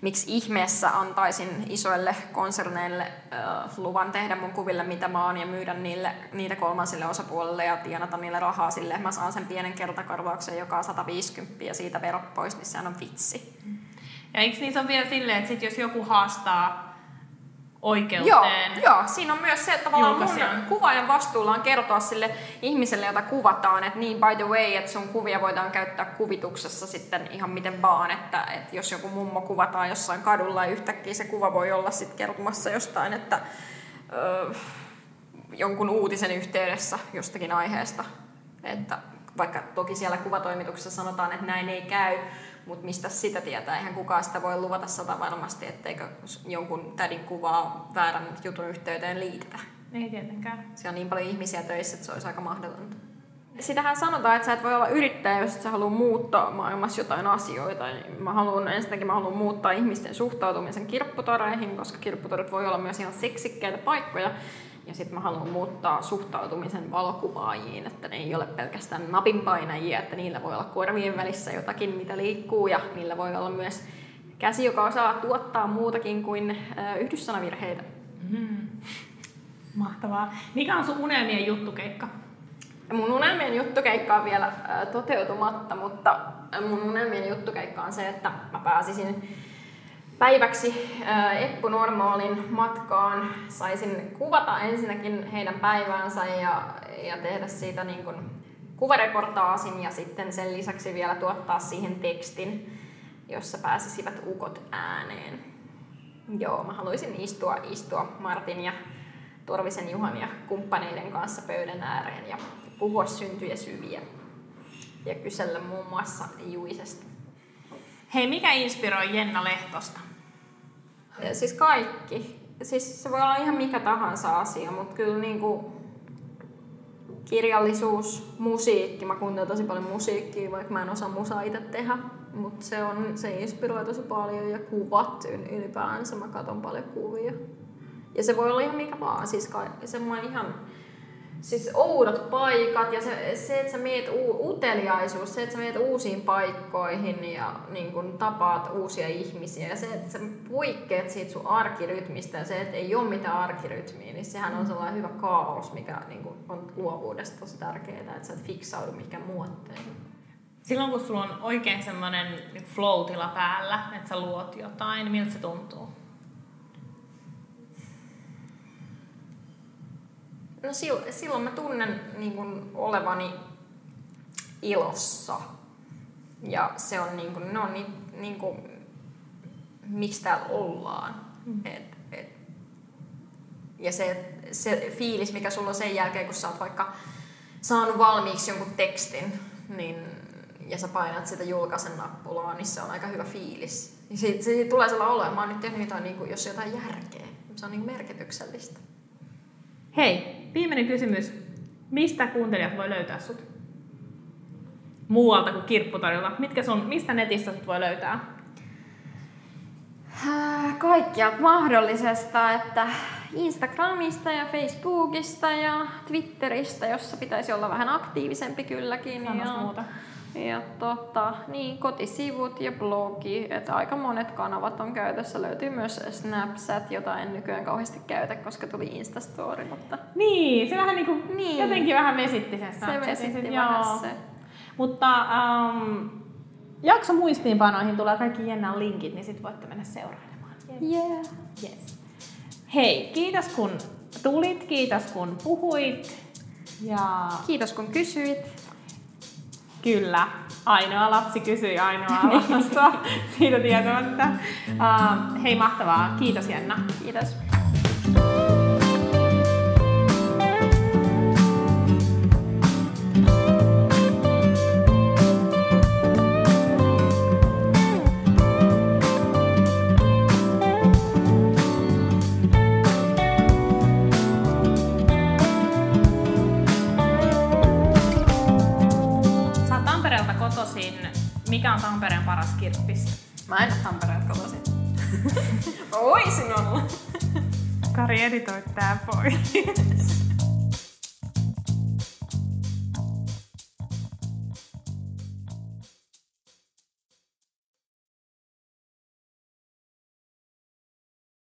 Speaker 2: miksi ihmeessä antaisin isoille konserneille äh, luvan tehdä mun kuville mitä mä oon ja myydä niille, niitä kolmansille osapuolelle ja tienata niille rahaa sille. Mä saan sen pienen kertakorvauksen, joka on 150 ja siitä verot pois, niin sehän on vitsi.
Speaker 1: Ja eikö niissä ole vielä silleen, että sit jos joku haastaa oikeuteen,
Speaker 2: joo, siinä on myös se, että tavallaan mun kuvaajan vastuulla on kertoa sille ihmiselle, jota kuvataan, että niin by the way, että sun kuvia voidaan käyttää kuvituksessa sitten ihan miten vaan, että, että jos joku mummo kuvataan jossain kadulla ja yhtäkkiä se kuva voi olla sitten kertomassa jostain, että öö, jonkun uutisen yhteydessä jostakin aiheesta, että vaikka toki siellä kuvatoimituksessa sanotaan, että näin ei käy, mutta mistä sitä tietää? Eihän kukaan sitä voi luvata sata varmasti, etteikö jonkun tädin kuvaa väärän jutun yhteyteen liitetä.
Speaker 1: ei tietenkään.
Speaker 2: Siellä on niin paljon ihmisiä töissä, että se olisi aika mahdotonta. Sitähän sanotaan, että sä et voi olla yrittäjä, jos sä halua muuttaa maailmassa jotain asioita. Niin Mä haluan, ensinnäkin mä haluan muuttaa ihmisten suhtautumisen kirpputoreihin, koska kirpputorit voi olla myös ihan seksikkäitä paikkoja. Ja sitten mä haluan muuttaa suhtautumisen valokuvaajiin, että ne ei ole pelkästään napinpainajia, että niillä voi olla korvien välissä jotakin, mitä liikkuu, ja niillä voi olla myös käsi, joka osaa tuottaa muutakin kuin äh, yhdyssanavirheitä.
Speaker 1: Mahtavaa. Mikä on sun unelmien juttukeikka?
Speaker 2: Mun unelmien juttukeikka on vielä ää, toteutumatta, mutta mun unelmien juttukeikka on se, että mä pääsisin päiväksi ää, Eppu Normaalin matkaan. Saisin kuvata ensinnäkin heidän päiväänsä ja, ja tehdä siitä niin kuin kuvareportaasin ja sitten sen lisäksi vielä tuottaa siihen tekstin, jossa pääsisivät ukot ääneen. Joo, mä haluaisin istua, istua Martin ja Torvisen Juhan ja kumppaneiden kanssa pöydän ääreen ja puhua syntyjä syviä ja kysellä muun muassa Juisesta.
Speaker 1: Hei, mikä inspiroi Jenna Lehtosta?
Speaker 2: Siis kaikki. Siis se voi olla ihan mikä tahansa asia, mutta kyllä niinku kirjallisuus, musiikki. Mä kuuntelen tosi paljon musiikkia, vaikka mä en osaa musaa itse tehdä. Mutta se, on, se inspiroi tosi paljon ja kuvat yl- ylipäänsä. Mä katson paljon kuvia. Ja se voi olla ihan mikä vaan. Siis ka- semmoinen ihan siis oudot paikat ja se, se että sä meet u- uteliaisuus, se, että sä meet uusiin paikkoihin ja niin kun, tapaat uusia ihmisiä ja se, että sä poikkeat siitä sun arkirytmistä ja se, että ei ole mitään arkirytmiä, niin sehän on sellainen hyvä kaos, mikä niin kun, on luovuudesta tosi tärkeää, että sä et fiksaudu mihinkään muotteihin.
Speaker 1: Silloin kun sulla on oikein semmoinen flow-tila päällä, että sä luot jotain, niin miltä se tuntuu?
Speaker 2: No silloin mä tunnen niin kuin olevani ilossa. Ja se on niin kuin, ne on niin, niin kuin, miksi täällä ollaan. Mm. Et, et, ja se, se fiilis, mikä sulla on sen jälkeen, kun sä oot vaikka saanut valmiiksi jonkun tekstin, niin, ja sä painat sitä julkaisen nappulaa, niin se on aika hyvä fiilis. Siitä, siitä tulee sellainen olo, että mä oon nyt tehnyt jotain, niin kuin, jos jotain järkeä. Se on niin merkityksellistä.
Speaker 1: Hei, viimeinen kysymys. Mistä kuuntelijat voi löytää sut? Muualta kuin kirpputorilta. Mitkä sun, mistä netistä sut voi löytää?
Speaker 2: Kaikkialta mahdollisesta, että Instagramista ja Facebookista ja Twitteristä, jossa pitäisi olla vähän aktiivisempi kylläkin.
Speaker 1: Sanos ja, muuta.
Speaker 2: Ja tota, niin, kotisivut ja blogi, että aika monet kanavat on käytössä. Löytyy myös Snapchat, jota en nykyään kauheasti käytä, koska tuli Instastory. Mutta...
Speaker 1: Niin, se vähän niinku, niin. jotenkin vähän vesitti sen
Speaker 2: Snapchatin. Se vesitti vähän se.
Speaker 1: Mutta um, jakso muistiinpanoihin tulee kaikki jännän linkit, niin sit voitte mennä seurailemaan.
Speaker 2: Yeah.
Speaker 1: Yes. Hei, kiitos kun tulit, kiitos kun puhuit. Ja...
Speaker 2: Kiitos kun kysyit.
Speaker 1: Kyllä, ainoa lapsi kysyi ainoa vastausta siitä tietämättä. Uh, hei, mahtavaa. Kiitos Jenna.
Speaker 2: Kiitos.
Speaker 1: Mikä on
Speaker 2: Voisin olla.
Speaker 1: Kari editoi tää pois.